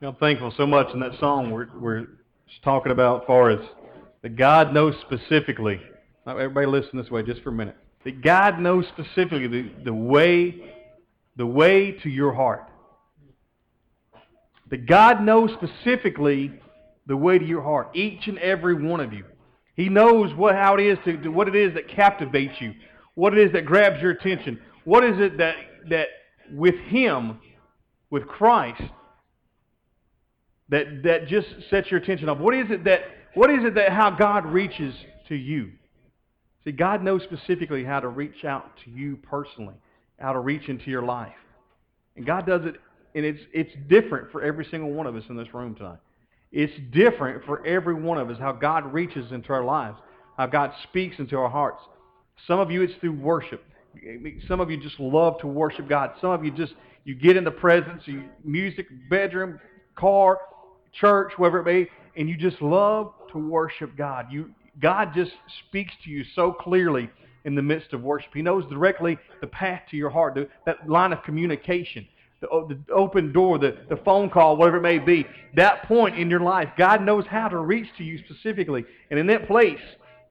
I'm thankful so much in that song we're, we're talking about as far as that God knows specifically. Everybody listen this way just for a minute. That God knows specifically the, the way the way to your heart. That God knows specifically the way to your heart. Each and every one of you. He knows what how it is to, to what it is that captivates you, what it is that grabs your attention, what is it that that with Him, with Christ, that that just sets your attention up. What is it that what is it that how God reaches to you? See, God knows specifically how to reach out to you personally, how to reach into your life. And God does it, and it's, it's different for every single one of us in this room tonight. It's different for every one of us how God reaches into our lives, how God speaks into our hearts. Some of you, it's through worship. Some of you just love to worship God. Some of you just, you get in the presence, you, music, bedroom, car, church, wherever it may, and you just love to worship God. You, God just speaks to you so clearly in the midst of worship. He knows directly the path to your heart, the, that line of communication, the, the open door, the, the phone call, whatever it may be. That point in your life, God knows how to reach to you specifically. And in that place,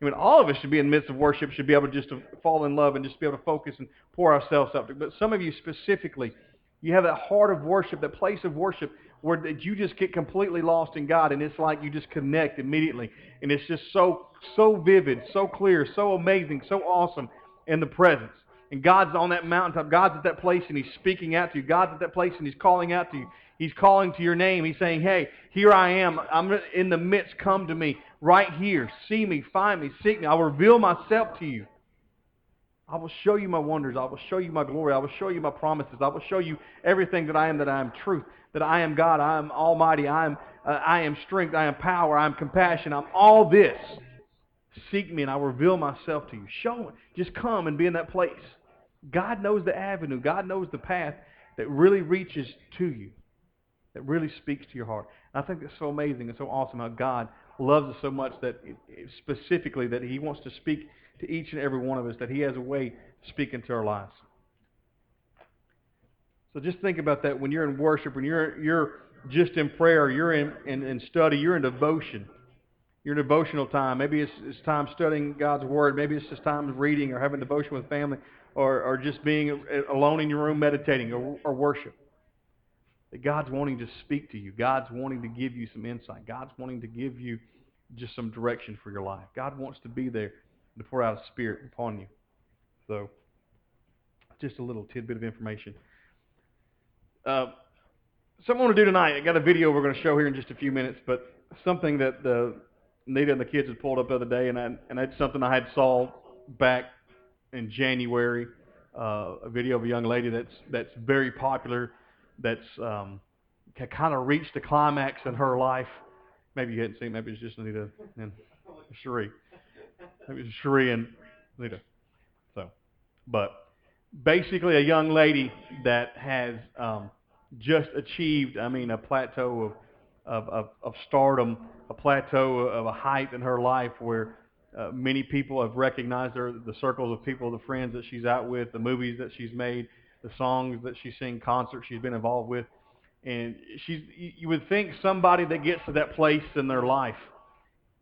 I mean, all of us should be in the midst of worship, should be able to just to fall in love and just be able to focus and pour ourselves up. But some of you specifically, you have that heart of worship, that place of worship where that you just get completely lost in God and it's like you just connect immediately. And it's just so, so vivid, so clear, so amazing, so awesome in the presence. And God's on that mountaintop. God's at that place and He's speaking out to you. God's at that place and He's calling out to you. He's calling to your name. He's saying, hey, here I am. I'm in the midst. Come to me. Right here. See me. Find me. Seek me. I'll reveal myself to you. I will show you my wonders. I will show you my glory. I will show you my promises. I will show you everything that I am, that I am truth that I am God, I am almighty, I am, uh, I am strength, I am power, I am compassion, I'm all this. Seek me and I will reveal myself to you. Show it. Just come and be in that place. God knows the avenue. God knows the path that really reaches to you, that really speaks to your heart. And I think it's so amazing and so awesome how God loves us so much that it, it, specifically that he wants to speak to each and every one of us, that he has a way to speak into our lives. So just think about that when you're in worship, when you're you're just in prayer, you're in, in, in study, you're in devotion. Your devotional time. Maybe it's, it's time studying God's Word. Maybe it's just time reading or having devotion with family or, or just being alone in your room meditating or, or worship. That God's wanting to speak to you. God's wanting to give you some insight. God's wanting to give you just some direction for your life. God wants to be there to pour out a spirit upon you. So, just a little tidbit of information. Uh, something I want to do tonight. I got a video we're going to show here in just a few minutes, but something that the Nita and the kids had pulled up the other day, and I, and it's something I had saw back in January. Uh, a video of a young lady that's that's very popular, that's um, kind of reached the climax in her life. Maybe you hadn't seen. Maybe it's just Anita and Cherie. Cherie and Anita. So, but basically a young lady that has um, just achieved, I mean, a plateau of, of, of, of stardom, a plateau of a height in her life where uh, many people have recognized her, the circles of people, the friends that she's out with, the movies that she's made, the songs that she's sing, concerts she's been involved with. And she's, you would think somebody that gets to that place in their life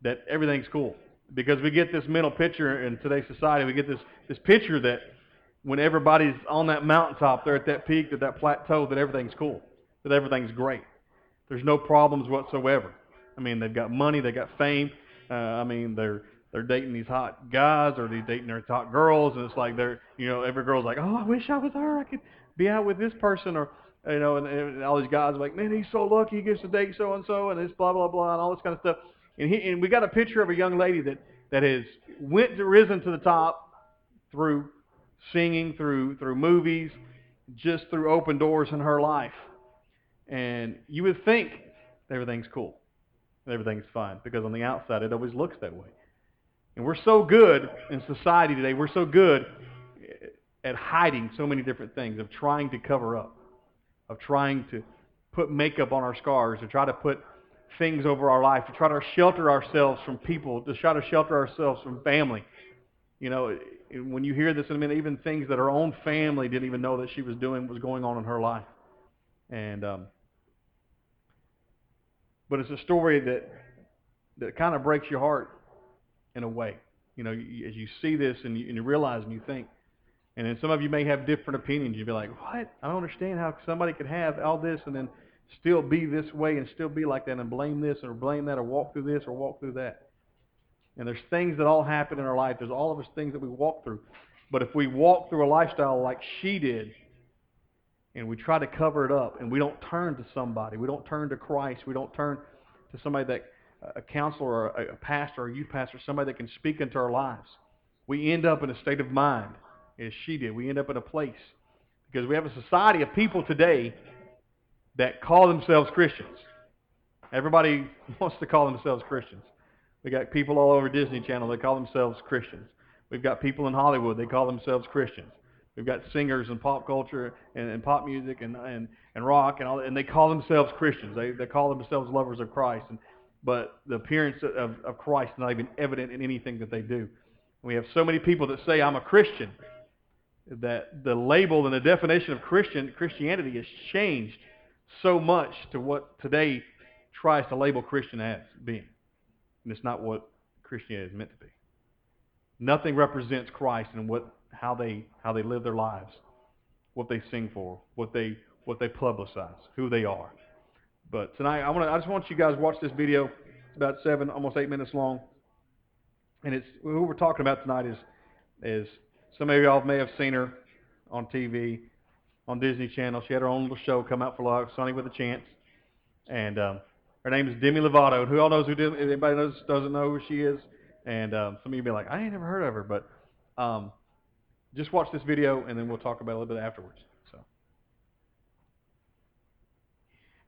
that everything's cool. Because we get this mental picture in today's society, we get this, this picture that when everybody's on that mountaintop, they're at that peak, at that plateau, that everything's cool, that everything's great. There's no problems whatsoever. I mean, they've got money, they've got fame. Uh, I mean, they're they're dating these hot guys or they're dating their hot girls, and it's like they're you know every girl's like, oh, I wish I was her. I could be out with this person, or you know, and, and all these guys are like, man, he's so lucky, he gets to date so and so, and this blah blah blah, and all this kind of stuff. And he and we got a picture of a young lady that that has went to, risen to the top through singing, through, through movies, just through open doors in her life. And you would think everything's cool. Everything's fine. Because on the outside, it always looks that way. And we're so good in society today, we're so good at hiding so many different things, of trying to cover up, of trying to put makeup on our scars, to try to put things over our life, to try to shelter ourselves from people, to try to shelter ourselves from family. You know, when you hear this, I mean, even things that her own family didn't even know that she was doing was going on in her life. And um, but it's a story that that kind of breaks your heart in a way. You know, you, as you see this and you, and you realize and you think, and then some of you may have different opinions. You'd be like, what? I don't understand how somebody could have all this and then still be this way and still be like that and blame this or blame that or walk through this or walk through that. And there's things that all happen in our life. There's all of us things that we walk through. But if we walk through a lifestyle like she did, and we try to cover it up, and we don't turn to somebody, we don't turn to Christ, we don't turn to somebody that a counselor or a, pastor or a youth pastor, somebody that can speak into our lives, we end up in a state of mind as she did. We end up in a place because we have a society of people today that call themselves Christians. Everybody wants to call themselves Christians. We got people all over Disney Channel that call themselves Christians. We've got people in Hollywood, they call themselves Christians. We've got singers and pop culture and, and pop music and, and, and rock and all, and they call themselves Christians. They, they call themselves lovers of Christ. And, but the appearance of, of Christ is not even evident in anything that they do. We have so many people that say, I'm a Christian, that the label and the definition of Christian Christianity has changed so much to what today tries to label Christian as being. And it's not what Christianity is meant to be. Nothing represents Christ and what how they how they live their lives, what they sing for, what they what they publicize, who they are. But tonight I want to I just want you guys to watch this video. It's about seven, almost eight minutes long. And it's who we're talking about tonight is is some of y'all may have seen her on TV, on Disney Channel. She had her own little show come out for life, Sonny with a Chance. And um, her name is Demi Lovato. And who all knows who Demi, anybody knows doesn't know who she is? And um, some of you be like, I ain't never heard of her, but um, just watch this video and then we'll talk about it a little bit afterwards. So.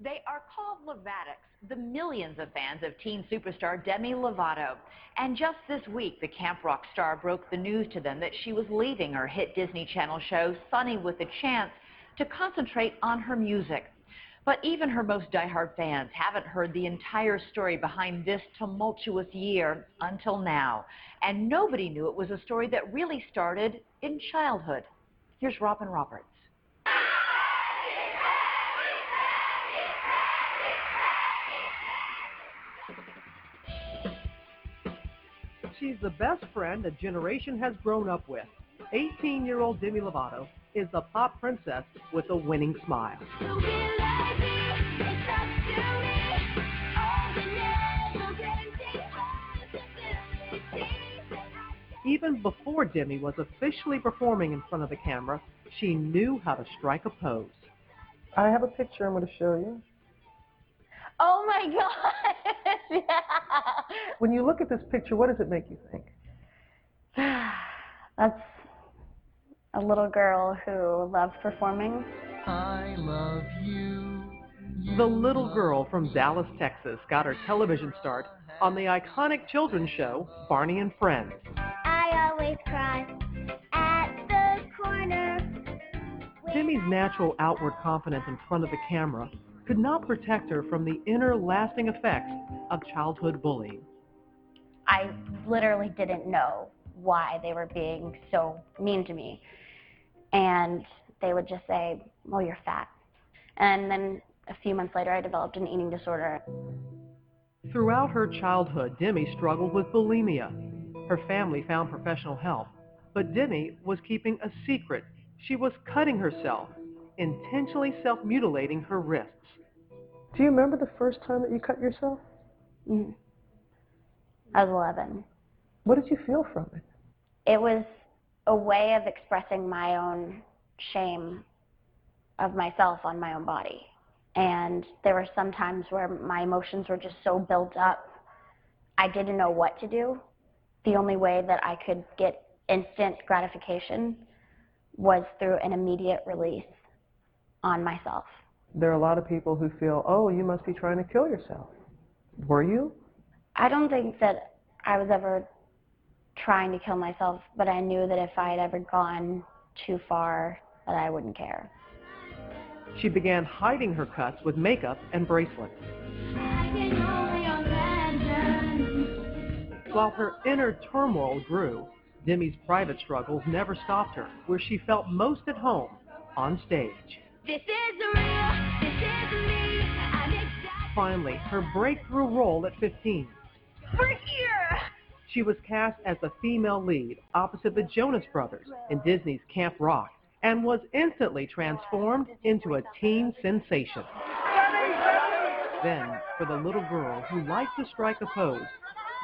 They are called Lovatics, the millions of fans of teen superstar Demi Lovato. And just this week, the Camp Rock star broke the news to them that she was leaving her hit Disney Channel show, Sonny with a Chance, to concentrate on her music. But even her most diehard fans haven't heard the entire story behind this tumultuous year until now. And nobody knew it was a story that really started in childhood. Here's Robin Roberts. She's the best friend a generation has grown up with. 18-year-old Demi Lovato is the pop princess with a winning smile. Even before Demi was officially performing in front of the camera, she knew how to strike a pose. I have a picture I'm going to show you. Oh my god! yeah. When you look at this picture, what does it make you think? That's a little girl who loves performing. I love you. The little girl from Dallas, Texas got her television start on the iconic children's show Barney and Friends. I always cry at the corner. Demi's natural outward confidence in front of the camera could not protect her from the inner lasting effects of childhood bullying. I literally didn't know why they were being so mean to me. And they would just say, well, you're fat. And then a few months later, I developed an eating disorder. Throughout her childhood, Demi struggled with bulimia. Her family found professional help, but Demi was keeping a secret. She was cutting herself, intentionally self-mutilating her wrists. Do you remember the first time that you cut yourself? Mm. I was 11. What did you feel from it? It was a way of expressing my own shame of myself on my own body. And there were some times where my emotions were just so built up, I didn't know what to do. The only way that I could get instant gratification was through an immediate release on myself. There are a lot of people who feel, oh, you must be trying to kill yourself. Were you? I don't think that I was ever trying to kill myself, but I knew that if I had ever gone too far, that I wouldn't care. She began hiding her cuts with makeup and bracelets. While her inner turmoil grew, Demi's private struggles never stopped her, where she felt most at home, on stage. finally, her breakthrough role at 15. We're here! She was cast as the female lead opposite the Jonas Brothers in Disney's Camp Rock and was instantly transformed into a teen sensation. Then, for the little girl who liked to strike a pose,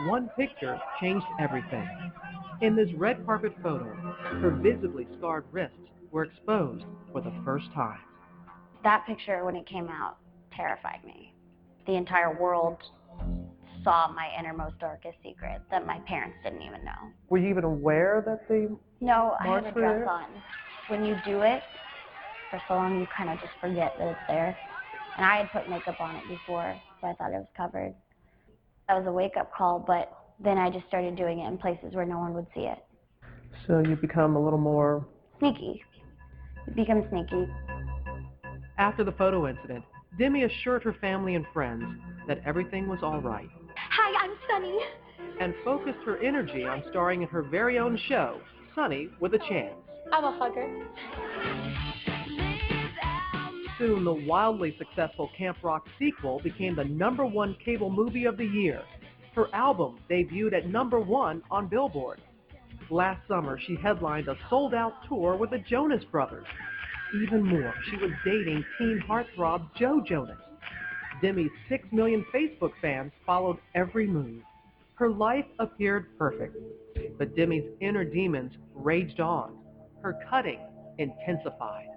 one picture changed everything. In this red carpet photo, her visibly scarred wrists were exposed for the first time. That picture, when it came out, terrified me. The entire world saw my innermost, darkest secret that my parents didn't even know. Were you even aware that they... No, I had a dress there? on. When you do it for so long, you kind of just forget that it's there. And I had put makeup on it before, so I thought it was covered. That was a wake-up call, but then I just started doing it in places where no one would see it. So you become a little more... Sneaky. You become sneaky. After the photo incident, Demi assured her family and friends that everything was all right Hi, I'm Sonny. and focused her energy on starring in her very own show, Sonny with a Chance. I'm a hugger. Soon, the wildly successful Camp Rock sequel became the number one cable movie of the year. Her album debuted at number one on Billboard. Last summer, she headlined a sold-out tour with the Jonas Brothers. Even more, she was dating teen heartthrob Joe Jonas. Demi's six million Facebook fans followed every move. Her life appeared perfect, but Demi's inner demons raged on. Her cutting intensified.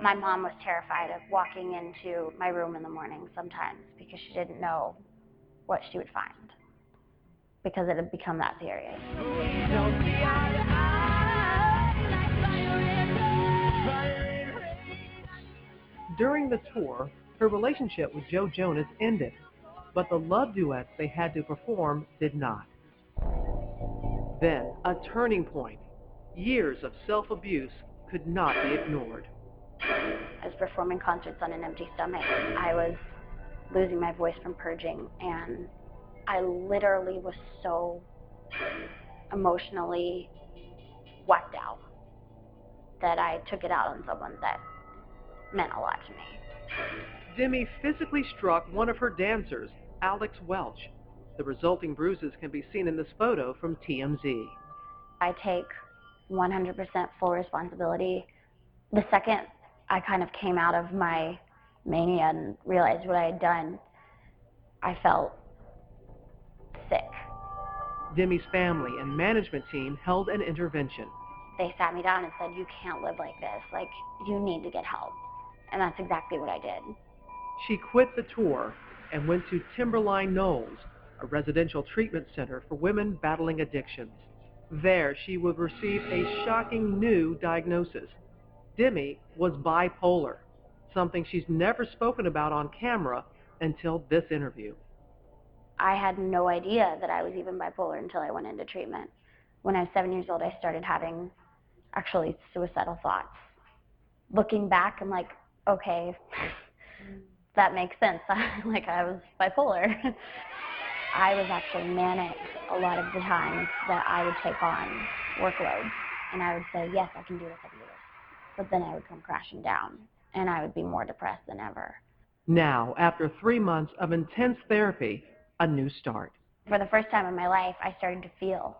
My mom was terrified of walking into my room in the morning sometimes because she didn't know what she would find because it had become that serious. During the tour, her relationship with Joe Jonas ended, but the love duets they had to perform did not. Then, a turning point. Years of self-abuse could not be ignored. I was performing concerts on an empty stomach. I was losing my voice from purging, and I literally was so emotionally whacked out that I took it out on someone that meant a lot to me. Demi physically struck one of her dancers, Alex Welch. The resulting bruises can be seen in this photo from TMZ. I take 100% full responsibility. The second I kind of came out of my mania and realized what I had done, I felt sick. Demi's family and management team held an intervention. They sat me down and said, you can't live like this. Like, you need to get help. And that's exactly what I did. She quit the tour and went to Timberline Knolls, a residential treatment center for women battling addictions. There, she would receive a shocking new diagnosis. Demi was bipolar, something she's never spoken about on camera until this interview. I had no idea that I was even bipolar until I went into treatment. When I was seven years old, I started having actually suicidal thoughts. Looking back, I'm like, okay, that makes sense. like I was bipolar. I was actually manic a lot of the times that I would take on workloads. And I would say, yes, I can do this, I can do this. But then I would come crashing down and I would be more depressed than ever. Now, after three months of intense therapy, a new start. For the first time in my life, I started to feel.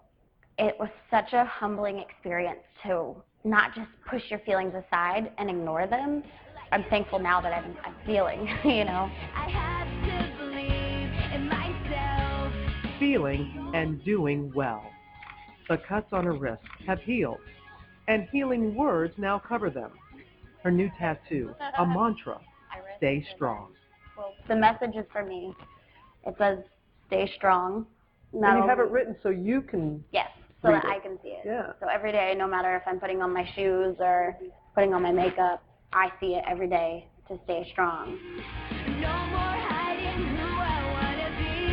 It was such a humbling experience to not just push your feelings aside and ignore them. I'm thankful now that I'm, I'm feeling, you know. I have to believe in myself. feeling and doing well. The cuts on her wrists have healed, and healing words now cover them. Her new tattoo, a mantra, stay strong. Well, the message is for me. It says, stay strong. And you have it written so you can, Yes, so Read that I can see it. Yeah. So every day, no matter if I'm putting on my shoes or putting on my makeup, I see it every day to stay strong. No more hiding who I wanna be.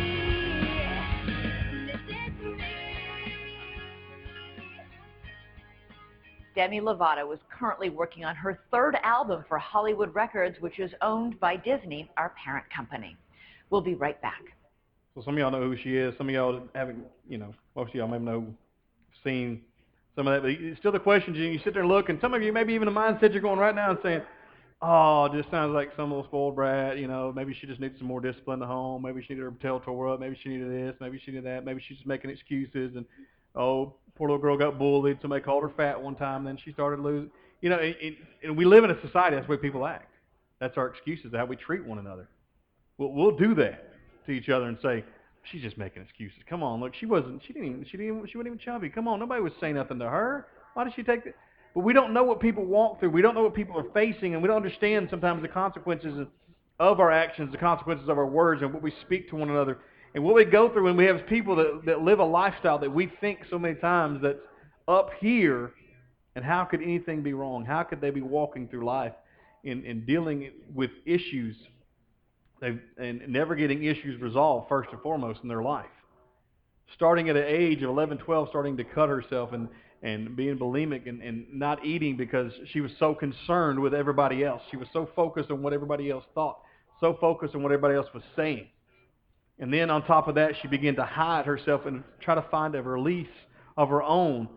This is me. Demi Lovato is currently working on her third album for Hollywood Records, which is owned by Disney, our parent company. We'll be right back. So some of y'all know who she is. Some of y'all haven't, you know, most of y'all maybe know, seen some of that. But it's still the questions, you, you sit there and look, and some of you maybe even the mindset you're going right now and saying, oh, just sounds like some little spoiled brat. You know, maybe she just needs some more discipline at home. Maybe she needed her tail tore up. Maybe she needed this. Maybe she needed that. Maybe she's just making excuses. And oh, poor little girl got bullied. Somebody called her fat one time. Then she started losing. You know, and, and- we live in a society. That's the way people act. That's our excuses. How we treat one another. We'll, we'll do that to each other and say, she's just making excuses. Come on, look, she wasn't. She didn't even. She didn't. Even, she wasn't even chubby. Come on, nobody would say nothing to her. Why did she take it? But we don't know what people walk through. We don't know what people are facing, and we don't understand sometimes the consequences of- our actions, the consequences of our words, and what we speak to one another, and what we go through when we have people that, that live a lifestyle that we think so many times that's up here, and how could anything be wrong? How could they be walking through life and, and dealing with issues they've, and never getting issues resolved first and foremost in their life? starting at an age of 11, 12, starting to cut herself and, and being bulimic and, and not eating because she was so concerned with everybody else. She was so focused on what everybody else thought, so focused on what everybody else was saying. And then on top of that, she began to hide herself and try to find a release of her own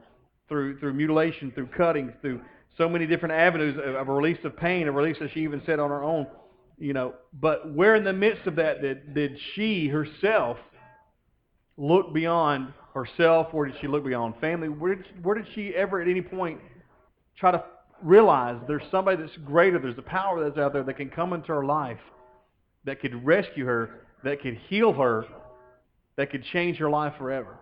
through, through mutilation, through cutting, through so many different avenues of, of a release of pain, a release that she even said on her own. You know, but where in the midst of that did, did she herself look beyond herself? Where did she look beyond family? Where did, where did she ever at any point try to realize there's somebody that's greater, there's a power that's out there that can come into her life, that could rescue her, that could heal her, that could change her life forever?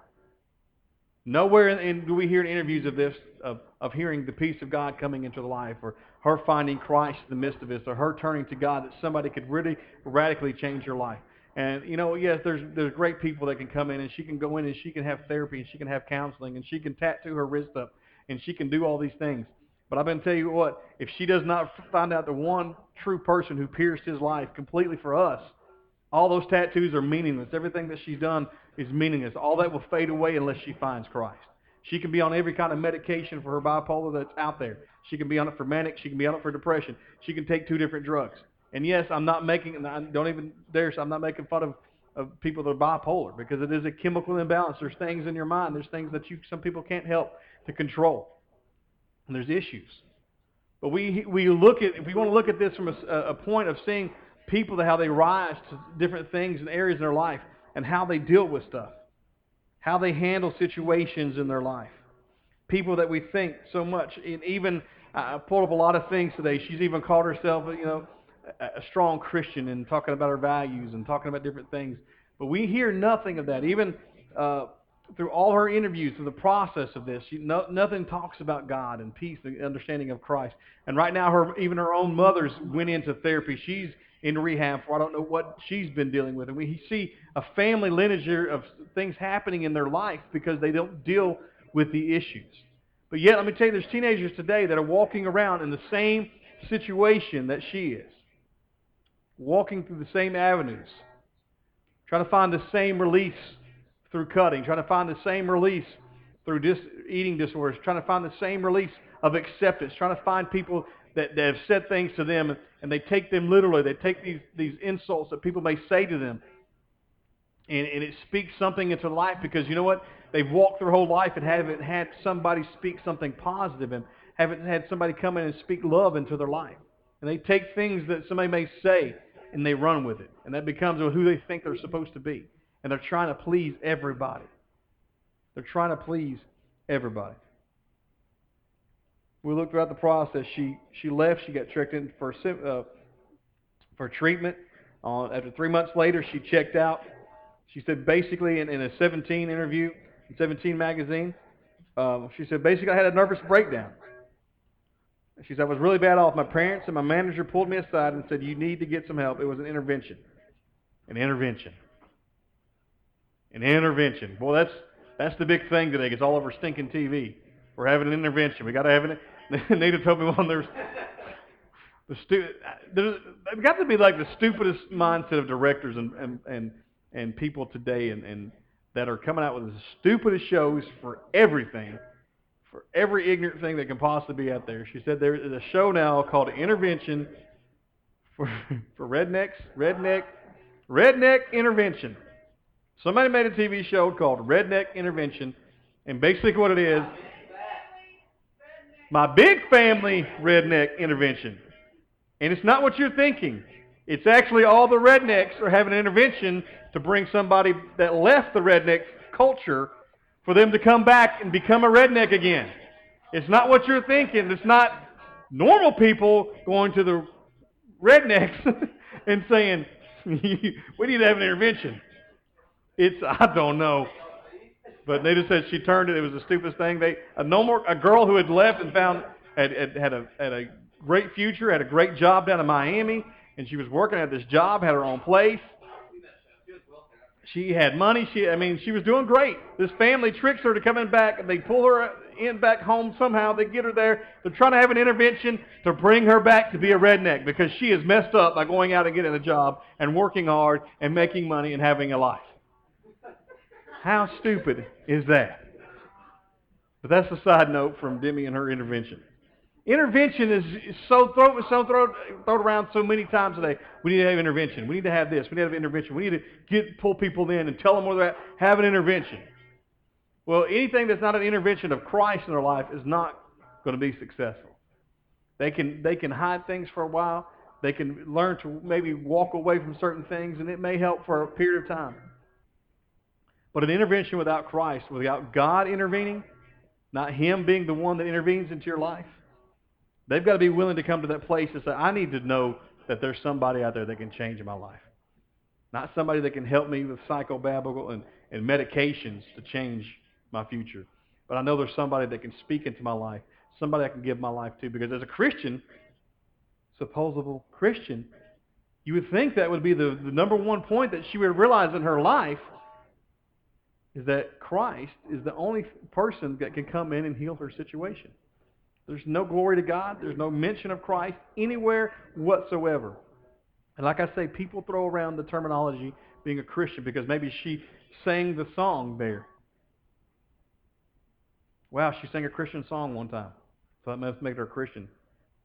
Nowhere in, in, do we hear in interviews of this, of, of hearing the peace of God coming into the life, or her finding Christ in the midst of this, or her turning to God, that somebody could really radically change her life. And you know, yes, there's there's great people that can come in and she can go in and she can have therapy and she can have counseling and she can tattoo her wrist up and she can do all these things. But I'm going to tell you what, if she does not find out the one true person who pierced his life completely for us, all those tattoos are meaningless. Everything that she's done is meaningless. All that will fade away unless she finds Christ. She can be on every kind of medication for her bipolar that's out there. She can be on it for manic. She can be on it for depression. She can take two different drugs. And yes, I'm not making, I don't even dare, so I'm not making fun of, of people that are bipolar because it is a chemical imbalance. There's things in your mind. There's things that you, some people can't help to control. And there's issues. But we, we look at, if we want to look at this from a, a point of seeing people, to how they rise to different things and areas in their life and how they deal with stuff, how they handle situations in their life. People that we think so much, and even I pulled up a lot of things today. She's even called herself, you know, a strong Christian and talking about her values and talking about different things. But we hear nothing of that. Even uh, through all her interviews, through the process of this, she, no, nothing talks about God and peace and understanding of Christ. And right now, her even her own mother's went into therapy. She's in rehab for. I don't know what she's been dealing with. And we see a family lineage of things happening in their life because they don't deal with the issues. But yet, let me tell you, there's teenagers today that are walking around in the same situation that she is. Walking through the same avenues, trying to find the same release through cutting, trying to find the same release through dis- eating disorders, trying to find the same release of acceptance, trying to find people that, that have said things to them and they take them literally. They take these, these insults that people may say to them and, and it speaks something into life because you know what? They've walked their whole life and haven't had somebody speak something positive and haven't had somebody come in and speak love into their life. And they take things that somebody may say and they run with it. And that becomes who they think they're supposed to be. And they're trying to please everybody. They're trying to please everybody. We looked throughout the process. She she left. She got checked in for uh, for treatment. Uh, after three months later, she checked out. She said basically in, in a 17 interview, in 17 magazine, um, she said basically I had a nervous breakdown. She said I was really bad off. My parents and my manager pulled me aside and said you need to get some help. It was an intervention, an intervention, an intervention. Boy, that's that's the big thing today. It's all over stinking TV. We're having an intervention. We got to have it. Nita told me one there's the stu- there's they've got to be like the stupidest mindset of directors and and and, and people today and, and that are coming out with the stupidest shows for everything, for every ignorant thing that can possibly be out there. She said there is a show now called Intervention for for rednecks, redneck, redneck intervention. Somebody made a TV show called Redneck Intervention, and basically what it is, my big family redneck intervention. And it's not what you're thinking. It's actually all the rednecks are having an intervention to bring somebody that left the redneck culture for them to come back and become a redneck again. It's not what you're thinking. It's not normal people going to the rednecks and saying, we need to have an intervention. It's, I don't know. But Nita said she turned it. It was the stupidest thing. They a no more a girl who had left and found had had, had a had a great future, had a great job down in Miami, and she was working at this job, had her own place. She had money. She I mean she was doing great. This family tricks her to coming back, and they pull her in back home somehow. They get her there. They're trying to have an intervention to bring her back to be a redneck because she is messed up by going out and getting a job and working hard and making money and having a life. How stupid is that? But that's a side note from Demi and her intervention. Intervention is so thrown so thrown around so many times today. We need to have intervention. We need to have this. We need to have intervention. We need to get pull people in and tell them where they're at. Have an intervention. Well, anything that's not an intervention of Christ in their life is not going to be successful. They can they can hide things for a while. They can learn to maybe walk away from certain things, and it may help for a period of time. But an intervention without Christ, without God intervening, not Him being the one that intervenes into your life, they've got to be willing to come to that place and say, I need to know that there's somebody out there that can change my life. Not somebody that can help me with psychobabble and, and medications to change my future. But I know there's somebody that can speak into my life, somebody I can give my life to. Because as a Christian, supposable Christian, you would think that would be the, the number one point that she would realize in her life is that Christ is the only person that can come in and heal her situation. There's no glory to God. There's no mention of Christ anywhere whatsoever. And like I say, people throw around the terminology being a Christian because maybe she sang the song there. Wow, she sang a Christian song one time. So that must make her a Christian.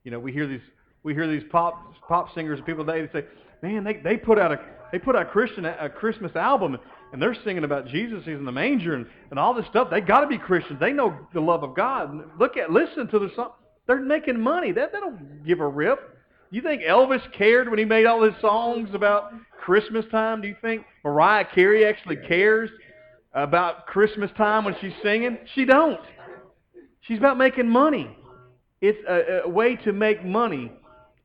You know, we hear these we hear these pop pop singers and people today say, "Man, they they put out a they put out Christian a Christmas album and they're singing about Jesus, he's in the manger and, and all this stuff. They got to be Christians. They know the love of God. Look at listen to the song. They're making money. That they don't give a rip. You think Elvis cared when he made all his songs about Christmas time? Do you think Mariah Carey actually cares about Christmas time when she's singing? She don't. She's about making money. It's a, a way to make money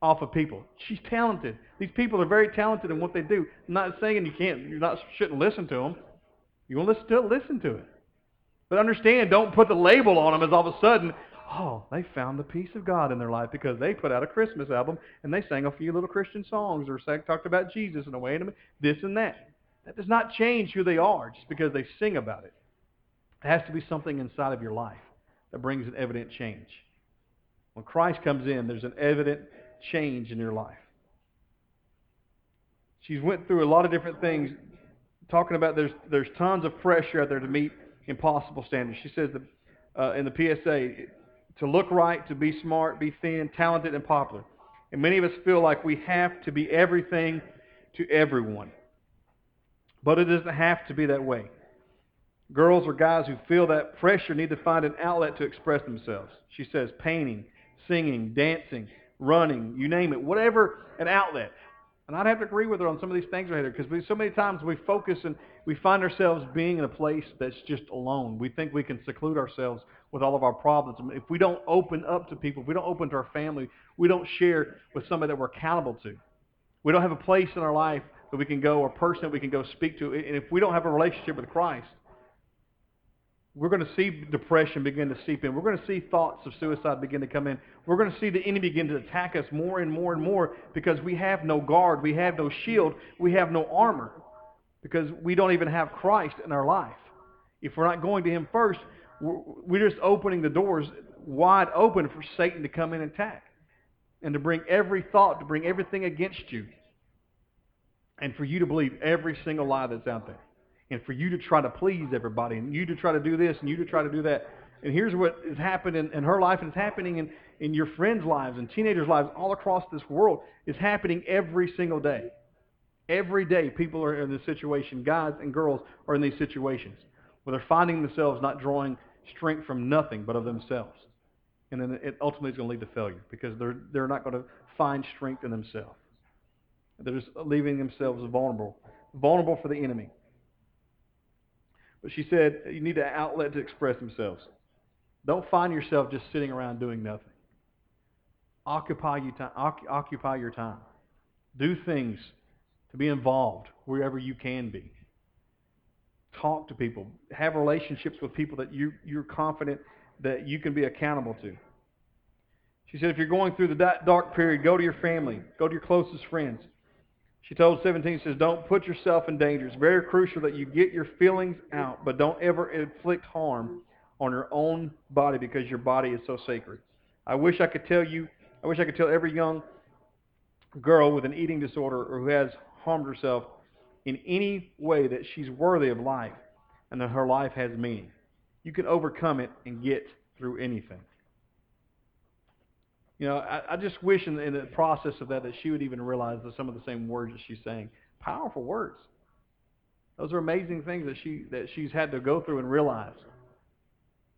off of people. She's talented. These people are very talented in what they do. I'm not saying you can't, you not shouldn't listen to them. You to it, listen to it. But understand, don't put the label on them as all of a sudden, oh, they found the peace of God in their life because they put out a Christmas album and they sang a few little Christian songs or sang, talked about Jesus in a way and this and that. That does not change who they are just because they sing about it. It has to be something inside of your life that brings an evident change. When Christ comes in, there's an evident change in your life. She's went through a lot of different things, talking about there's there's tons of pressure out there to meet impossible standards. She says that uh, in the PSA, to look right, to be smart, be thin, talented, and popular. And many of us feel like we have to be everything to everyone. But it doesn't have to be that way. Girls or guys who feel that pressure need to find an outlet to express themselves. She says painting, singing, dancing, running, you name it, whatever an outlet. And I'd have to agree with her on some of these things right here because so many times we focus and we find ourselves being in a place that's just alone. We think we can seclude ourselves with all of our problems. If we don't open up to people, if we don't open to our family, we don't share with somebody that we're accountable to. We don't have a place in our life that we can go, or person that we can go speak to. And if we don't have a relationship with Christ, we're going to see depression begin to seep in. We're going to see thoughts of suicide begin to come in. We're going to see the enemy begin to attack us more and more and more because we have no guard. We have no shield. We have no armor because we don't even have Christ in our life. If we're not going to him first, we're just opening the doors wide open for Satan to come in and attack and to bring every thought, to bring everything against you and for you to believe every single lie that's out there and for you to try to please everybody and you to try to do this and you to try to do that. And here's what has happened in, in her life and it's happening in, in your friends' lives and teenagers' lives all across this world. It's happening every single day. Every day people are in this situation. Guys and girls are in these situations where they're finding themselves not drawing strength from nothing but of themselves. And then it ultimately is going to lead to failure because they're, they're not going to find strength in themselves. They're just leaving themselves vulnerable, vulnerable for the enemy. But she said you need an outlet to express themselves. Don't find yourself just sitting around doing nothing. Occupy, you time, occupy your time. Do things to be involved wherever you can be. Talk to people. Have relationships with people that you, you're confident that you can be accountable to. She said, if you're going through the dark period, go to your family. Go to your closest friends. She told 17, says, don't put yourself in danger. It's very crucial that you get your feelings out, but don't ever inflict harm on your own body because your body is so sacred. I wish I could tell you, I wish I could tell every young girl with an eating disorder or who has harmed herself in any way that she's worthy of life and that her life has meaning. You can overcome it and get through anything. You know, I, I just wish in the, in the process of that that she would even realize that some of the same words that she's saying. Powerful words. Those are amazing things that she that she's had to go through and realize.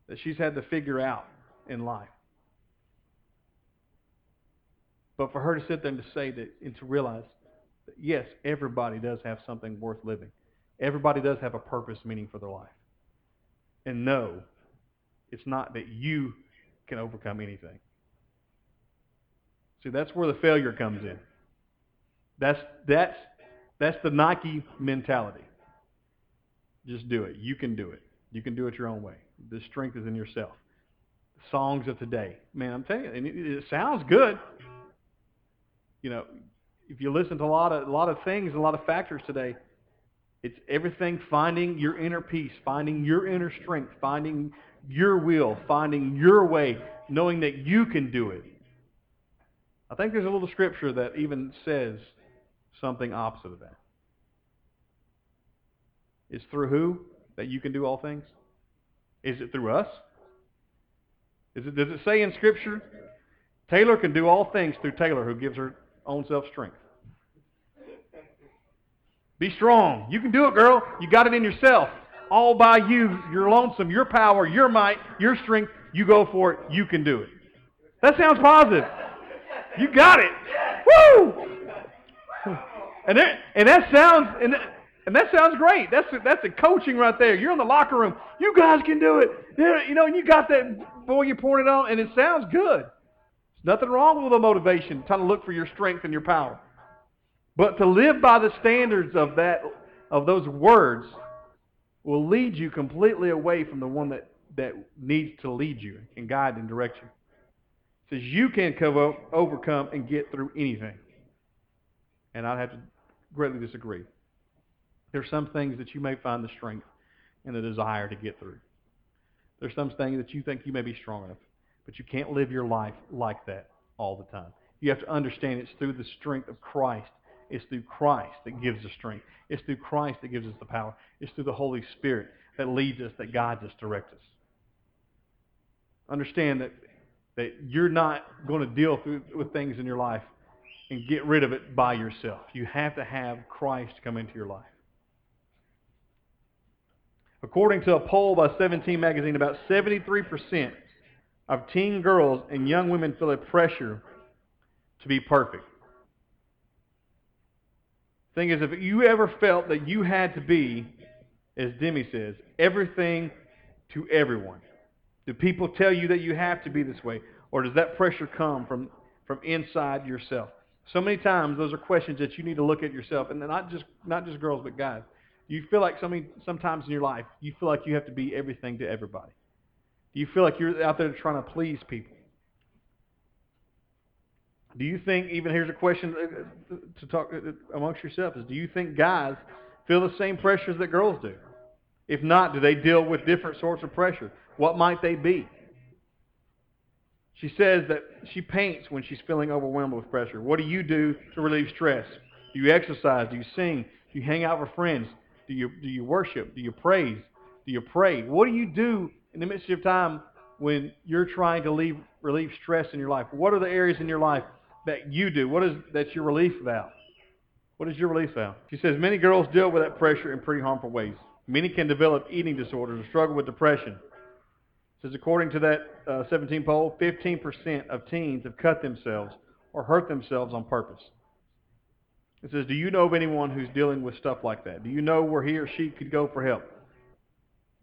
That she's had to figure out in life. But for her to sit there and to say that and to realize that yes, everybody does have something worth living. Everybody does have a purpose, meaning for their life. And no, it's not that you can overcome anything. See, that's where the failure comes in. That's that's that's the Nike mentality. Just do it. You can do it. You can do it your own way. The strength is in yourself. Songs of today, man, I'm telling you, and it, it sounds good. You know, if you listen to a lot of a lot of things, a lot of factors today, it's everything finding your inner peace, finding your inner strength, finding your will, finding your way, knowing that you can do it. I think there's a little scripture that even says something opposite of that. Is through who that you can do all things? Is it through us? Is it, does it say in Scripture, Taylor can do all things through Taylor who gives her own self strength? Be strong. You can do it, girl. You got it in yourself. All by you, your lonesome, your power, your might, your strength. You go for it. You can do it. That sounds positive. You got it. Woo! And that, and that sounds and that, and that sounds great. That's a, that's a coaching right there. You're in the locker room. You guys can do it. You know, and you got that boy. You're pouring it on, and it sounds good. There's nothing wrong with the motivation, trying to look for your strength and your power. But to live by the standards of that of those words will lead you completely away from the one that, that needs to lead you and guide and direct you says you can cover, overcome and get through anything. And I'd have to greatly disagree. There's some things that you may find the strength and the desire to get through. There's some things that you think you may be strong enough, but you can't live your life like that all the time. You have to understand it's through the strength of Christ. It's through Christ that gives us strength. It's through Christ that gives us the power. It's through the Holy Spirit that leads us, that guides us, directs us. Understand that that you're not going to deal through, with things in your life and get rid of it by yourself. You have to have Christ come into your life. According to a poll by 17 magazine, about 73% of teen girls and young women feel a pressure to be perfect. Thing is, if you ever felt that you had to be, as Demi says, everything to everyone, do people tell you that you have to be this way? Or does that pressure come from, from inside yourself? So many times those are questions that you need to look at yourself, and not just not just girls but guys. You feel like so many, sometimes in your life you feel like you have to be everything to everybody? Do you feel like you're out there trying to please people? Do you think even here's a question uh, uh, to talk uh, amongst yourselves: is Do you think guys feel the same pressures that girls do? If not, do they deal with different sorts of pressure? What might they be? She says that she paints when she's feeling overwhelmed with pressure. What do you do to relieve stress? Do you exercise? Do you sing? Do you hang out with friends? Do you, do you worship? Do you praise? Do you pray? What do you do in the midst of time when you're trying to leave, relieve stress in your life? What are the areas in your life that you do? What is that's your relief valve? What is your relief valve? She says many girls deal with that pressure in pretty harmful ways. Many can develop eating disorders or struggle with depression says according to that uh, 17 poll, 15% of teens have cut themselves or hurt themselves on purpose. It says, Do you know of anyone who's dealing with stuff like that? Do you know where he or she could go for help?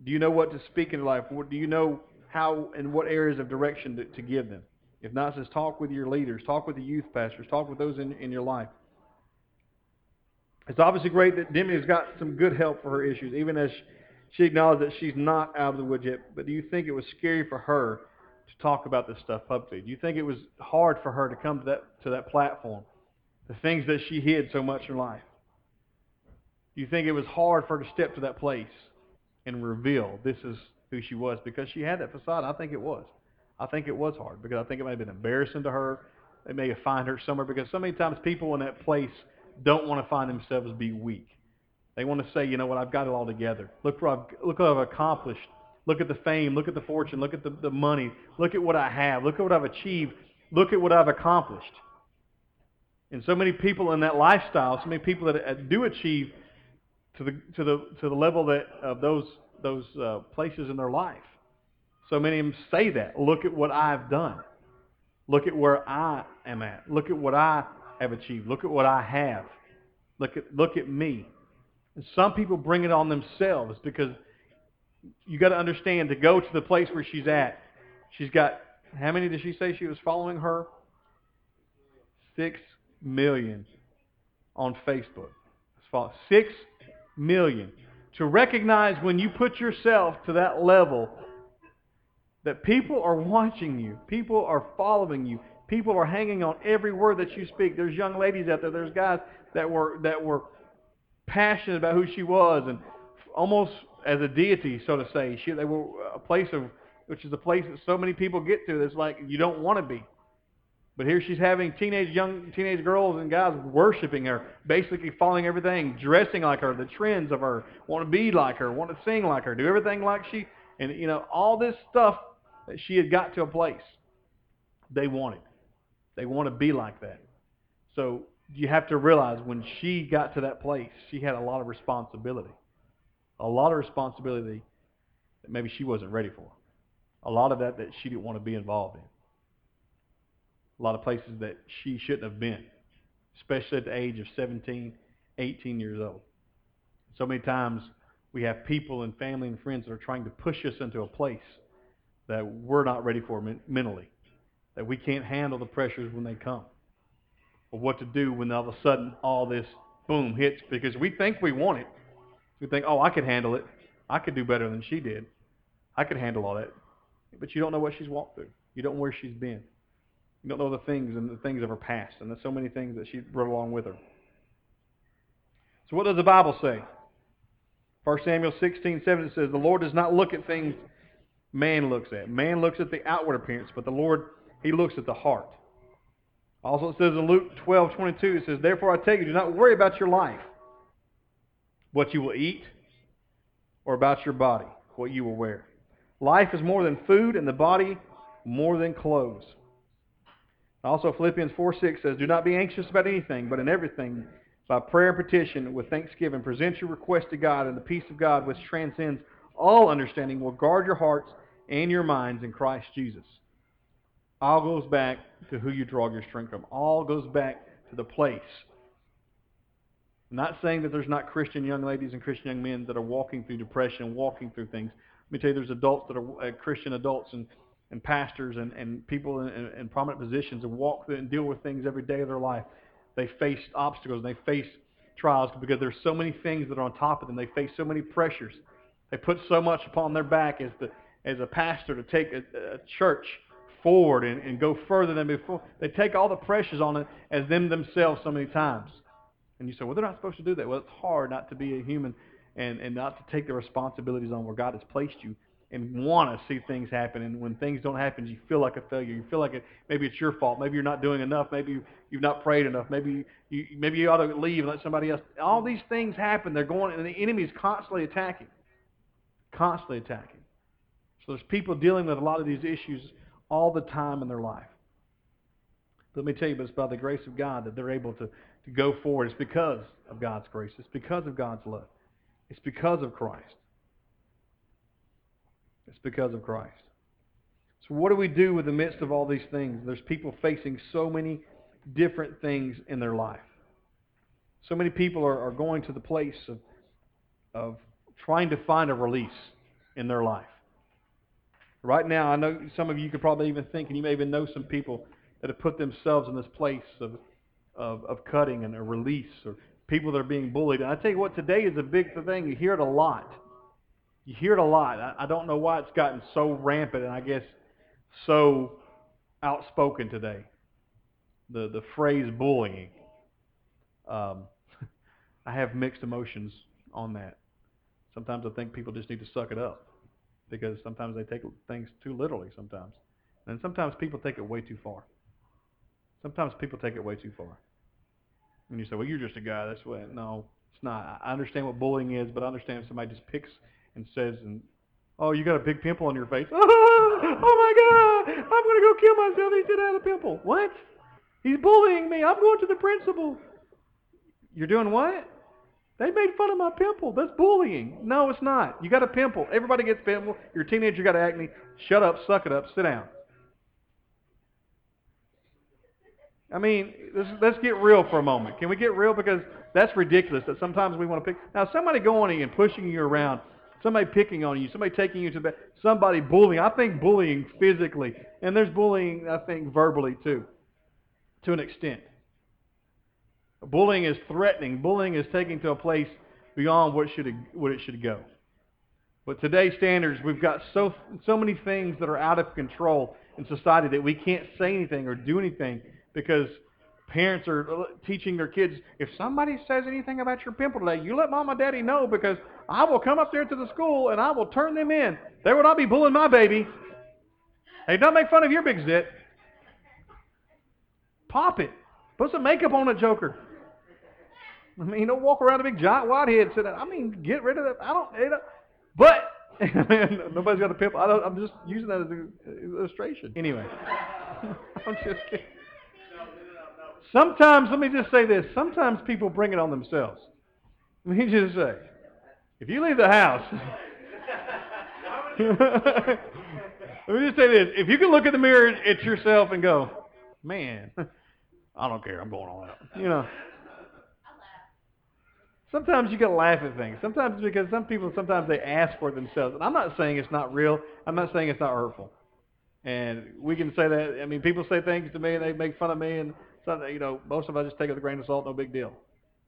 Do you know what to speak into life? Do you know how and what areas of direction to, to give them? If not, says talk with your leaders, talk with the youth pastors, talk with those in, in your life. It's obviously great that Demi has got some good help for her issues, even as she acknowledged that she's not out of the woods yet. But do you think it was scary for her to talk about this stuff publicly? Do you think it was hard for her to come to that to that platform, the things that she hid so much in life? Do you think it was hard for her to step to that place and reveal this is who she was because she had that facade? I think it was. I think it was hard because I think it may have been embarrassing to her. They may have find her somewhere because so many times people in that place don't want to find themselves be weak. They want to say, you know what, I've got it all together. Look I've, look what I've accomplished. Look at the fame. Look at the fortune. Look at the, the money. Look at what I have. Look at what I've achieved. Look at what I've accomplished. And so many people in that lifestyle, so many people that do achieve to the to the to the level that of those those uh, places in their life. So many of them say that. Look at what I've done. Look at where I am at. Look at what I have achieved. Look at what I have. Look at look at me. And some people bring it on themselves because you got to understand to go to the place where she's at. She's got how many did she say she was following her? Six million on Facebook. Six million. To recognize when you put yourself to that level that people are watching you, people are following you, people are hanging on every word that you speak. There's young ladies out there, there's guys that were that were passionate about who she was and almost as a deity, so to say. She, they were a place of, which is a place that so many people get to that's like you don't want to be. But here she's having teenage young teenage girls and guys worshiping her, basically following everything, dressing like her, the trends of her, want to be like her, want to sing like her, do everything like she, and you know all this stuff that she had got to a place they wanted. They want to be like that. So you have to realize when she got to that place, she had a lot of responsibility. A lot of responsibility that maybe she wasn't ready for. A lot of that that she didn't want to be involved in. A lot of places that she shouldn't have been, especially at the age of 17, 18 years old. So many times we have people and family and friends that are trying to push us into a place that we're not ready for mentally, that we can't handle the pressures when they come of what to do when all of a sudden all this boom hits because we think we want it. We think, oh, I could handle it. I could do better than she did. I could handle all that. But you don't know what she's walked through. You don't know where she's been. You don't know the things and the things of her past. And there's so many things that she brought along with her. So what does the Bible say? 1 Samuel 16, 7 it says, The Lord does not look at things man looks at. Man looks at the outward appearance, but the Lord, he looks at the heart. Also it says in Luke 12, 22, it says, Therefore I tell you, do not worry about your life, what you will eat, or about your body, what you will wear. Life is more than food, and the body more than clothes. Also Philippians 4, 6 says, Do not be anxious about anything, but in everything, by prayer and petition, with thanksgiving, present your request to God, and the peace of God, which transcends all understanding, will guard your hearts and your minds in Christ Jesus. All goes back to who you draw your strength from. All goes back to the place. I'm not saying that there's not Christian young ladies and Christian young men that are walking through depression, walking through things. Let me tell you, there's adults that are uh, Christian adults and, and pastors and, and people in, in, in prominent positions that walk through and deal with things every day of their life. They face obstacles. And they face trials because there's so many things that are on top of them. They face so many pressures. They put so much upon their back as the as a pastor to take a, a church forward and, and go further than before. They take all the pressures on it as them themselves so many times. And you say, well, they're not supposed to do that. Well, it's hard not to be a human and, and not to take the responsibilities on where God has placed you and want to see things happen. And when things don't happen, you feel like a failure. You feel like it, maybe it's your fault. Maybe you're not doing enough. Maybe you, you've not prayed enough. Maybe you, maybe you ought to leave and let somebody else. All these things happen. They're going, and the enemy is constantly attacking. Constantly attacking. So there's people dealing with a lot of these issues all the time in their life. Let me tell you, but it's by the grace of God that they're able to, to go forward. It's because of God's grace. It's because of God's love. It's because of Christ. It's because of Christ. So what do we do in the midst of all these things? There's people facing so many different things in their life. So many people are, are going to the place of, of trying to find a release in their life. Right now, I know some of you could probably even think, and you may even know some people that have put themselves in this place of, of, of cutting and a release, or people that are being bullied. And I tell you what, today is a big thing. You hear it a lot. You hear it a lot. I, I don't know why it's gotten so rampant and I guess so outspoken today. The the phrase bullying. Um, I have mixed emotions on that. Sometimes I think people just need to suck it up because sometimes they take things too literally sometimes. And sometimes people take it way too far. Sometimes people take it way too far. And you say, well, you're just a guy. That's what. No, it's not. I understand what bullying is, but I understand if somebody just picks and says, and oh, you got a big pimple on your face. Oh, my God, I'm going to go kill myself. He said I had a pimple. What? He's bullying me. I'm going to the principal. You're doing what? They made fun of my pimple. That's bullying. No, it's not. You got a pimple. Everybody gets pimple. You're a teenager. You got acne. Shut up. Suck it up. Sit down. I mean, let's, let's get real for a moment. Can we get real? Because that's ridiculous that sometimes we want to pick. Now, somebody going in and pushing you around, somebody picking on you, somebody taking you to the somebody bullying. I think bullying physically, and there's bullying, I think, verbally too, to an extent. Bullying is threatening. Bullying is taking to a place beyond what should what it should go. But today's standards, we've got so so many things that are out of control in society that we can't say anything or do anything because parents are teaching their kids, if somebody says anything about your pimple today, you let mom and daddy know because I will come up there to the school and I will turn them in. They will not be bullying my baby. Hey, don't make fun of your big zit. Pop it. Put some makeup on it, Joker. I mean, don't walk around a big giant whitehead. Sit I mean, get rid of that. I don't. You know, but nobody's got a pimple. I don't, I'm just using that as an illustration. Anyway, I'm just kidding. Sometimes, let me just say this. Sometimes people bring it on themselves. Let me just say, if you leave the house, let me just say this. If you can look in the mirror at yourself and go, man, I don't care. I'm going all out. You know. Sometimes you got to laugh at things. Sometimes because some people, sometimes they ask for it themselves. And I'm not saying it's not real. I'm not saying it's not hurtful. And we can say that. I mean, people say things to me and they make fun of me, and something, you know, most of us just take it with a grain of salt, no big deal.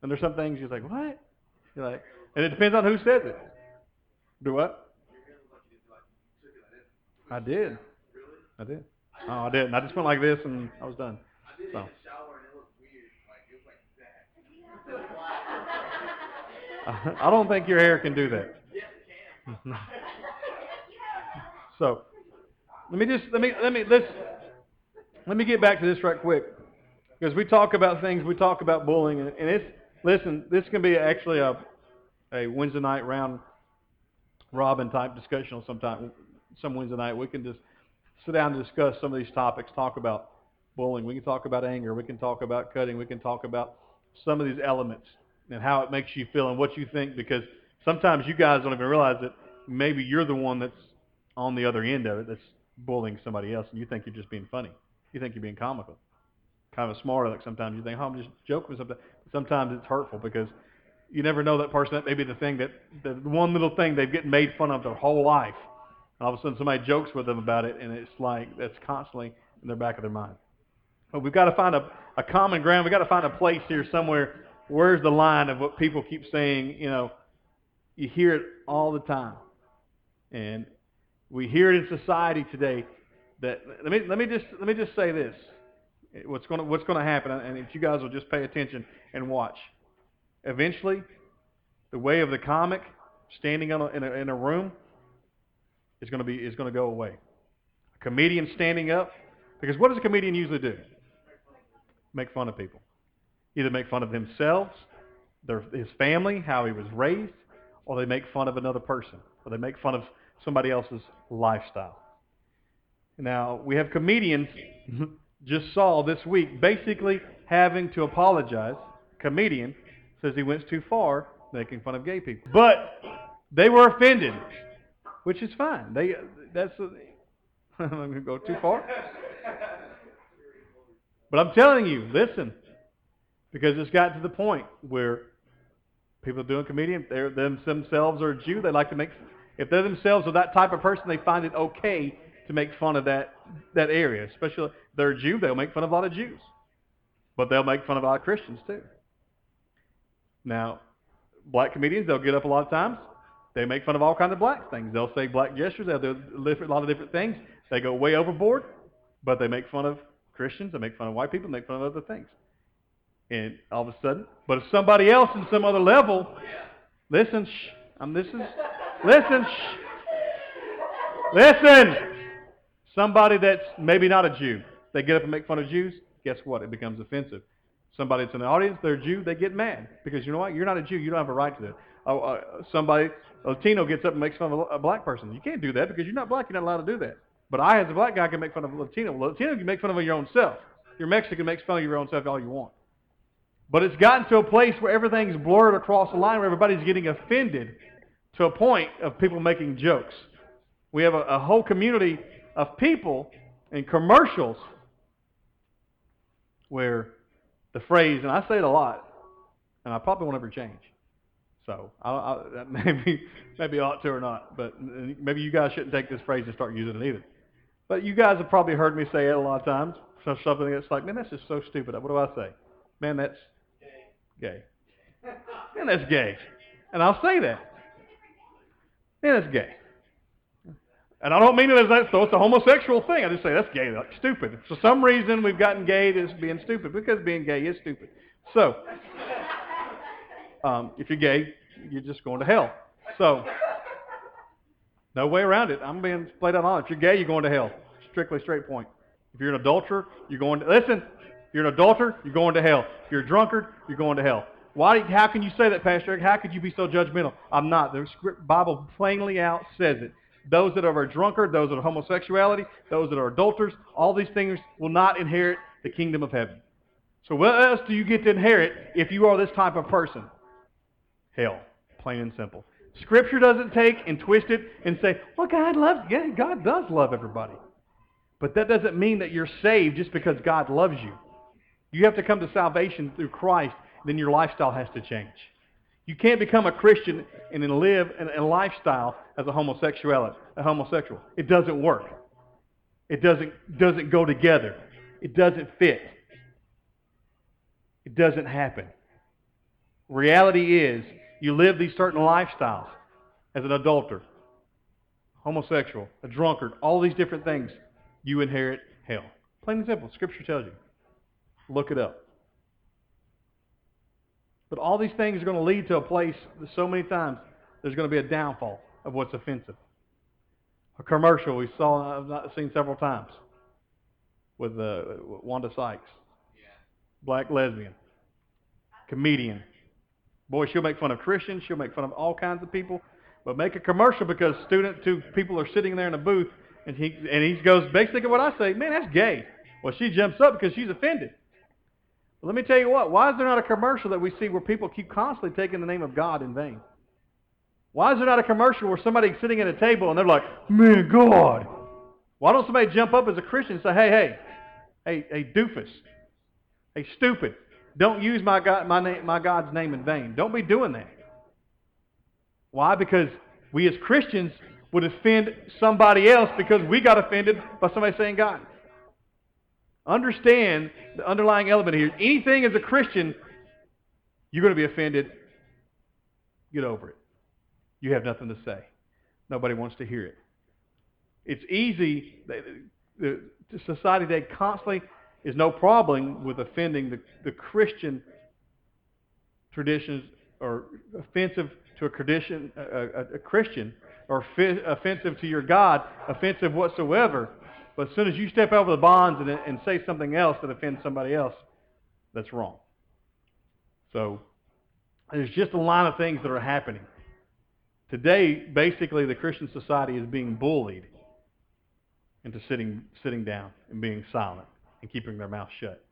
And there's some things you're like, what? You're like, and it depends on who says it. Do what? I did. Really? I did. Oh, I did. And I just went like this, and I was done. So. I don't think your hair can do that. so, let me just let me let me let's let me get back to this right quick because we talk about things. We talk about bullying, and, and it's listen. This can be actually a a Wednesday night round robin type discussion on sometime. Some Wednesday night we can just sit down and discuss some of these topics. Talk about bullying. We can talk about anger. We can talk about cutting. We can talk about some of these elements and how it makes you feel and what you think because sometimes you guys don't even realize that maybe you're the one that's on the other end of it that's bullying somebody else and you think you're just being funny. You think you're being comical. Kind of smart like sometimes you think, oh, I'm just joking something. Sometimes it's hurtful because you never know that person. That may be the thing that, the one little thing they've getting made fun of their whole life. And all of a sudden somebody jokes with them about it and it's like that's constantly in their back of their mind. But we've got to find a, a common ground. We've got to find a place here somewhere where's the line of what people keep saying, you know, you hear it all the time. And we hear it in society today that let me let me just let me just say this. What's going to what's going to happen and if you guys will just pay attention and watch. Eventually, the way of the comic standing in a, in a, in a room is going to be is going to go away. A comedian standing up because what does a comedian usually do? Make fun of people either make fun of themselves, their, his family, how he was raised, or they make fun of another person, or they make fun of somebody else's lifestyle. Now, we have comedians mm-hmm. just saw this week basically having to apologize. Comedian says he went too far making fun of gay people. But they were offended, which is fine. They that's I'm going to go too far. But I'm telling you, listen, because it's got to the point where people doing comedian, they're them themselves are a Jew. They like to make, if they themselves are that type of person, they find it okay to make fun of that that area. Especially if they're a Jew, they'll make fun of a lot of Jews, but they'll make fun of a lot of Christians too. Now, black comedians, they'll get up a lot of times. They make fun of all kinds of black things. They'll say black gestures. They'll do a lot of different things. They go way overboard, but they make fun of Christians. They make fun of white people. They make fun of other things. And all of a sudden, but if somebody else in some other level, listen, shh, I'm is, listen, shh, listen. Somebody that's maybe not a Jew, they get up and make fun of Jews. Guess what? It becomes offensive. Somebody that's in the audience, they're a Jew, they get mad because you know what? You're not a Jew. You don't have a right to that. Oh, uh, somebody, a Latino gets up and makes fun of a, black person. You can't do that because you're not black. You're not allowed to do that. But I, as a black guy, can make fun of a Latino. Latino, you can make fun of your own self. You're Mexican, makes fun of your own self all you want. But it's gotten to a place where everything's blurred across the line, where everybody's getting offended to a point of people making jokes. We have a, a whole community of people and commercials where the phrase, and I say it a lot, and I probably won't ever change. So I, I, maybe maybe I ought to or not, but maybe you guys shouldn't take this phrase and start using it either. But you guys have probably heard me say it a lot of times. So something that's like, man, that's just so stupid. What do I say? Man, that's gay. Man, that's gay. And I'll say that. Man, that's gay. And I don't mean it as that, so it's a homosexual thing. I just say that's gay, that's stupid. For some reason, we've gotten gay as being stupid because being gay is stupid. So, um, if you're gay, you're just going to hell. So, no way around it. I'm being played out on. If you're gay, you're going to hell. Strictly straight point. If you're an adulterer, you're going to listen. You're an adulterer, you're going to hell. You're a drunkard, you're going to hell. Why? How can you say that, Pastor Eric? How could you be so judgmental? I'm not. The Bible plainly out says it. Those that are a drunkard, those that are homosexuality, those that are adulterers, all these things will not inherit the kingdom of heaven. So what else do you get to inherit if you are this type of person? Hell, plain and simple. Scripture doesn't take and twist it and say, well, God loves, yeah, God does love everybody. But that doesn't mean that you're saved just because God loves you. You have to come to salvation through Christ, then your lifestyle has to change. You can't become a Christian and then live a lifestyle as a homosexuality, a homosexual. It doesn't work. It doesn't, doesn't go together. It doesn't fit. It doesn't happen. Reality is you live these certain lifestyles as an adulterer, homosexual, a drunkard, all these different things, you inherit hell. Plain and simple. Scripture tells you. Look it up. But all these things are going to lead to a place that so many times there's going to be a downfall of what's offensive. A commercial we saw, I've seen several times with uh, Wanda Sykes, black lesbian, comedian. Boy, she'll make fun of Christians. She'll make fun of all kinds of people. But make a commercial because student two people are sitting there in a booth, and he and he goes basically what I say, man, that's gay. Well, she jumps up because she's offended. Let me tell you what. Why is there not a commercial that we see where people keep constantly taking the name of God in vain? Why is there not a commercial where somebody's sitting at a table and they're like, man, God? Why don't somebody jump up as a Christian and say, hey, hey, hey, hey, doofus, hey, stupid, don't use my, God, my, name, my God's name in vain. Don't be doing that. Why? Because we as Christians would offend somebody else because we got offended by somebody saying God. Understand the underlying element here. Anything as a Christian, you're going to be offended. Get over it. You have nothing to say. Nobody wants to hear it. It's easy. The, society today constantly is no problem with offending the, the Christian traditions or offensive to a tradition, a, a, a Christian, or offensive to your God, offensive whatsoever. But as soon as you step over the bonds and, and say something else that offends somebody else, that's wrong. So there's just a line of things that are happening. Today, basically, the Christian society is being bullied into sitting, sitting down and being silent and keeping their mouth shut.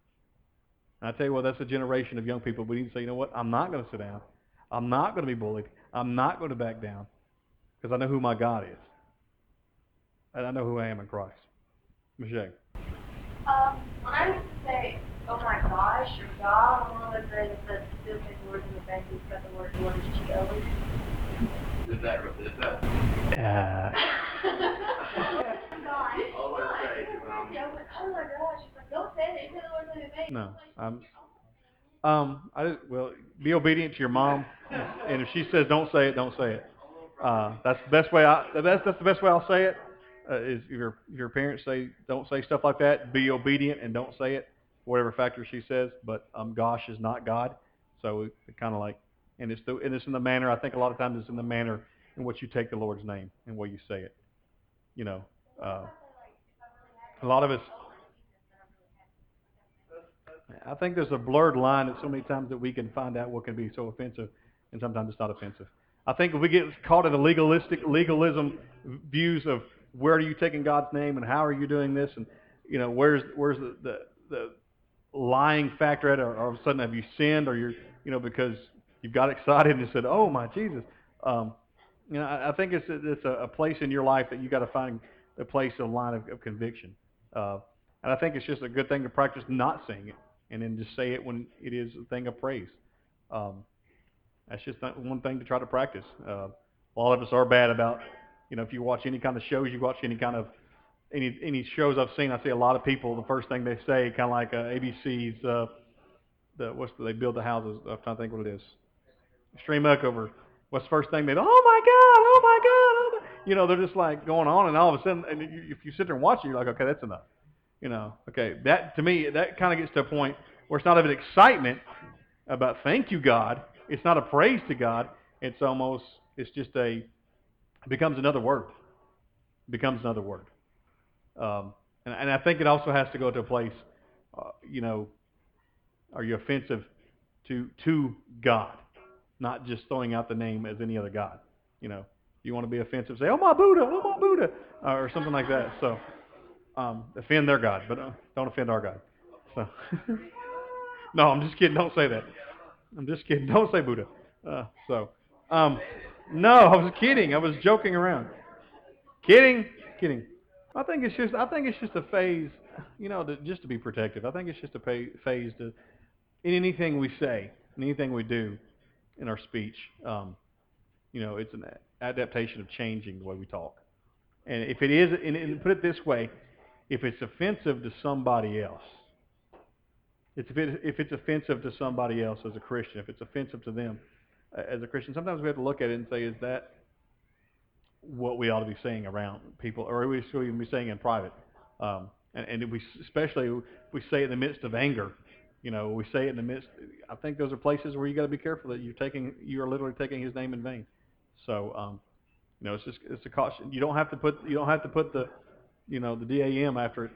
And I tell you what, that's a generation of young people. We need to say, you know what? I'm not going to sit down. I'm not going to be bullied. I'm not going to back down because I know who my God is. And I know who I am in Christ. Michelle. Um, when I was to say oh my gosh, or God, one of the things that stupid words in the bank has got the word word Cheetos. Is that, is that? Uh, God. Always say, Yeah, I my gosh. She's like, don't say it. Say the words in the bank. No, I'm. Um, I well, be obedient to your mom, and if she says don't say it, don't say it. Uh, that's the best way. I that's that's the best way I'll say it. Uh, if your your parents say don't say stuff like that, be obedient and don't say it, whatever factor she says. But um, gosh is not God, so kind of like, and it's the and it's in the manner. I think a lot of times it's in the manner in which you take the Lord's name and way you say it. You know, uh, a lot of us I think there's a blurred line at so many times that we can find out what can be so offensive, and sometimes it's not offensive. I think if we get caught in the legalistic legalism views of where are you taking God's name and how are you doing this, and you know where's where's the the, the lying factor at, or all of a sudden have you sinned, or you're you know because you got excited and said, oh my Jesus, um, you know I, I think it's it's a, a place in your life that you got to find a place, a line of, of conviction, uh, and I think it's just a good thing to practice not saying it and then just say it when it is a thing of praise. Um, that's just one thing to try to practice. Uh, a lot of us are bad about, you know, if you watch any kind of shows, you watch any kind of any any shows I've seen, I see a lot of people. The first thing they say, kind of like uh, ABC's, uh, the what's the, they build the houses. I'm trying to think what it is. Extreme Makeover. What's the first thing they? Oh my God! Oh my God! Oh my. You know, they're just like going on, and all of a sudden, and you, if you sit there and watch it, you're like, okay, that's enough. You know, okay, that to me, that kind of gets to a point where it's not of an excitement about thank you God. It's not a praise to God. It's almost, it's just a, it becomes another word. It becomes another word. Um, and, and I think it also has to go to a place, uh, you know, are you offensive to to God, not just throwing out the name as any other God. You know, you want to be offensive, say, "Oh my Buddha, oh my Buddha," uh, or something like that. So um, offend their God, but uh, don't offend our God. So, no, I'm just kidding. Don't say that. I'm just kidding. Don't say Buddha. Uh, so, um, no, I was kidding. I was joking around. Kidding, kidding. I think it's just. I think it's just a phase. You know, to, just to be protective. I think it's just a pay, phase to in anything we say, in anything we do, in our speech. Um, you know, it's an adaptation of changing the way we talk. And if it is, and, and put it this way, if it's offensive to somebody else, it's if, it, if it's offensive to somebody else as a Christian, if it's offensive to them as a Christian, sometimes we have to look at it and say, is that what we ought to be saying around people, or are we should even be saying in private? Um, and, and if we, especially if we say it in the midst of anger, you know, we say it in the midst. I think those are places where you got to be careful that you're taking, you are literally taking His name in vain. So, um, you know, it's just it's a caution. You don't have to put you don't have to put the you know, the DAM after it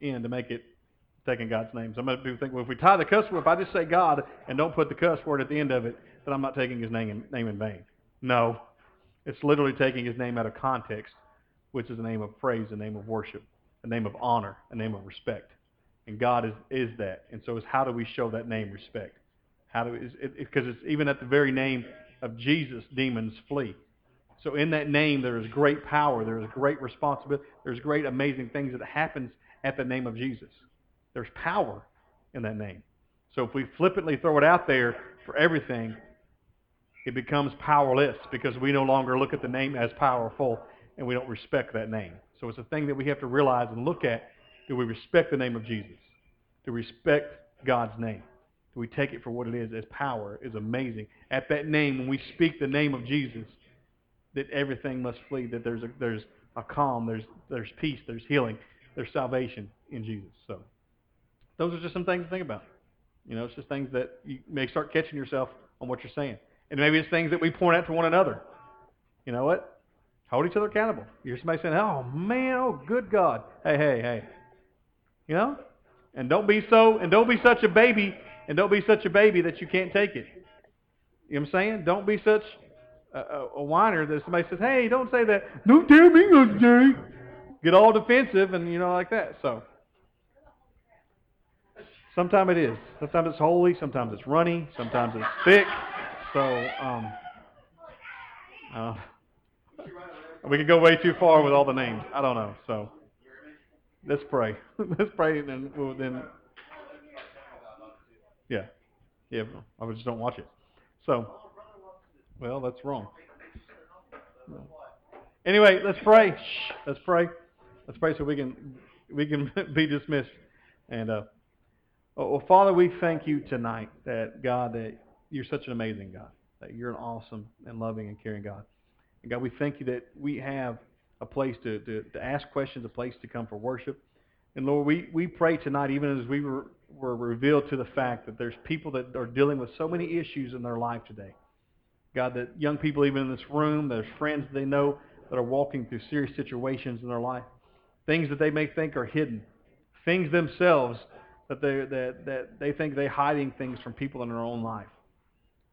in to make it taking God's name. Some people think, well, if we tie the cuss word, if I just say God and don't put the cuss word at the end of it, then I'm not taking his name in, name in vain. No. It's literally taking his name out of context, which is a name of praise, a name of worship, a name of honor, a name of respect. And God is, is that. And so it's how do we show that name respect? How do because it, it, it's even at the very name of Jesus, demons flee. So in that name, there is great power. There is great responsibility. There's great amazing things that happens at the name of Jesus. There's power in that name. So if we flippantly throw it out there for everything, it becomes powerless because we no longer look at the name as powerful and we don't respect that name. So it's a thing that we have to realize and look at. Do we respect the name of Jesus? Do we respect God's name? Do we take it for what it is as power is amazing? At that name, when we speak the name of Jesus, that everything must flee, that there's a, there's a calm, there's, there's peace, there's healing, there's salvation in Jesus. So those are just some things to think about. You know, it's just things that you may start catching yourself on what you're saying. And maybe it's things that we point out to one another. You know what? Hold each other accountable. You're somebody saying, oh, man, oh, good God. Hey, hey, hey. You know? And don't be so, and don't be such a baby, and don't be such a baby that you can't take it. You know what I'm saying? Don't be such a, a, a whiner that somebody says, hey, don't say that. Don't tell me say. Get all defensive and, you know, like that. So, sometimes it is. Sometimes it's holy. Sometimes it's runny. Sometimes it's thick. So, um, uh, we could go way too far with all the names. I don't know. So, let's pray. let's pray, and then we'll then Yeah, yeah. I just don't watch it. So, well, that's wrong. Anyway, let's pray. Shh, let's pray. Let's pray so we can we can be dismissed. And uh, well, Father, we thank you tonight that God that you're such an amazing God, that you're an awesome and loving and caring God. And God, we thank you that we have a place to, to, to ask questions, a place to come for worship. And Lord, we, we pray tonight, even as we were, were revealed to the fact that there's people that are dealing with so many issues in their life today. God, that young people even in this room, there's friends they know that are walking through serious situations in their life, things that they may think are hidden, things themselves that they, that, that they think they're hiding things from people in their own life.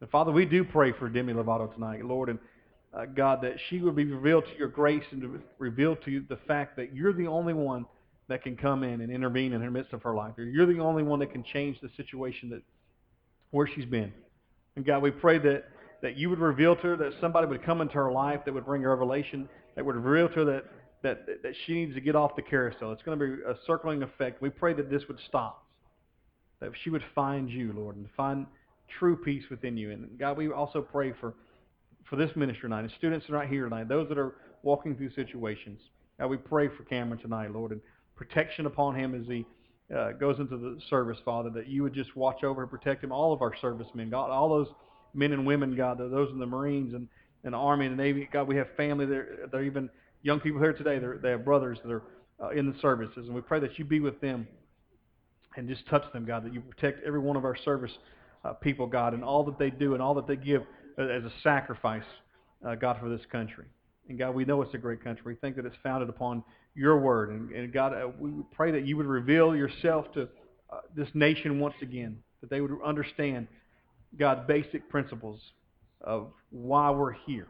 And Father, we do pray for Demi Lovato tonight, Lord, and uh, God, that she would be revealed to your grace and to reveal to you the fact that you're the only one that can come in and intervene in the midst of her life. You're the only one that can change the situation that where she's been. And God, we pray that that you would reveal to her that somebody would come into her life that would bring her revelation, that would reveal to her that that that she needs to get off the carousel. It's going to be a circling effect. We pray that this would stop, that she would find you, Lord, and find true peace within you. And God, we also pray for for this ministry tonight, and students that are not here tonight, those that are walking through situations. God, we pray for Cameron tonight, Lord, and protection upon him as he uh, goes into the service, Father, that you would just watch over and protect him, all of our servicemen, God, all those men and women, God, those in the Marines and, and the Army and the Navy. God, we have family there. There are even young people here today. They're, they have brothers that are uh, in the services. And we pray that you be with them and just touch them, God, that you protect every one of our service uh, people, God, and all that they do and all that they give as a sacrifice, uh, God, for this country. And God, we know it's a great country. We think that it's founded upon your word. And, and God, uh, we pray that you would reveal yourself to uh, this nation once again, that they would understand God, basic principles of why we're here.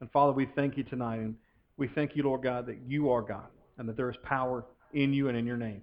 And Father, we thank you tonight, and we thank you, Lord God, that you are God, and that there is power in you and in your name.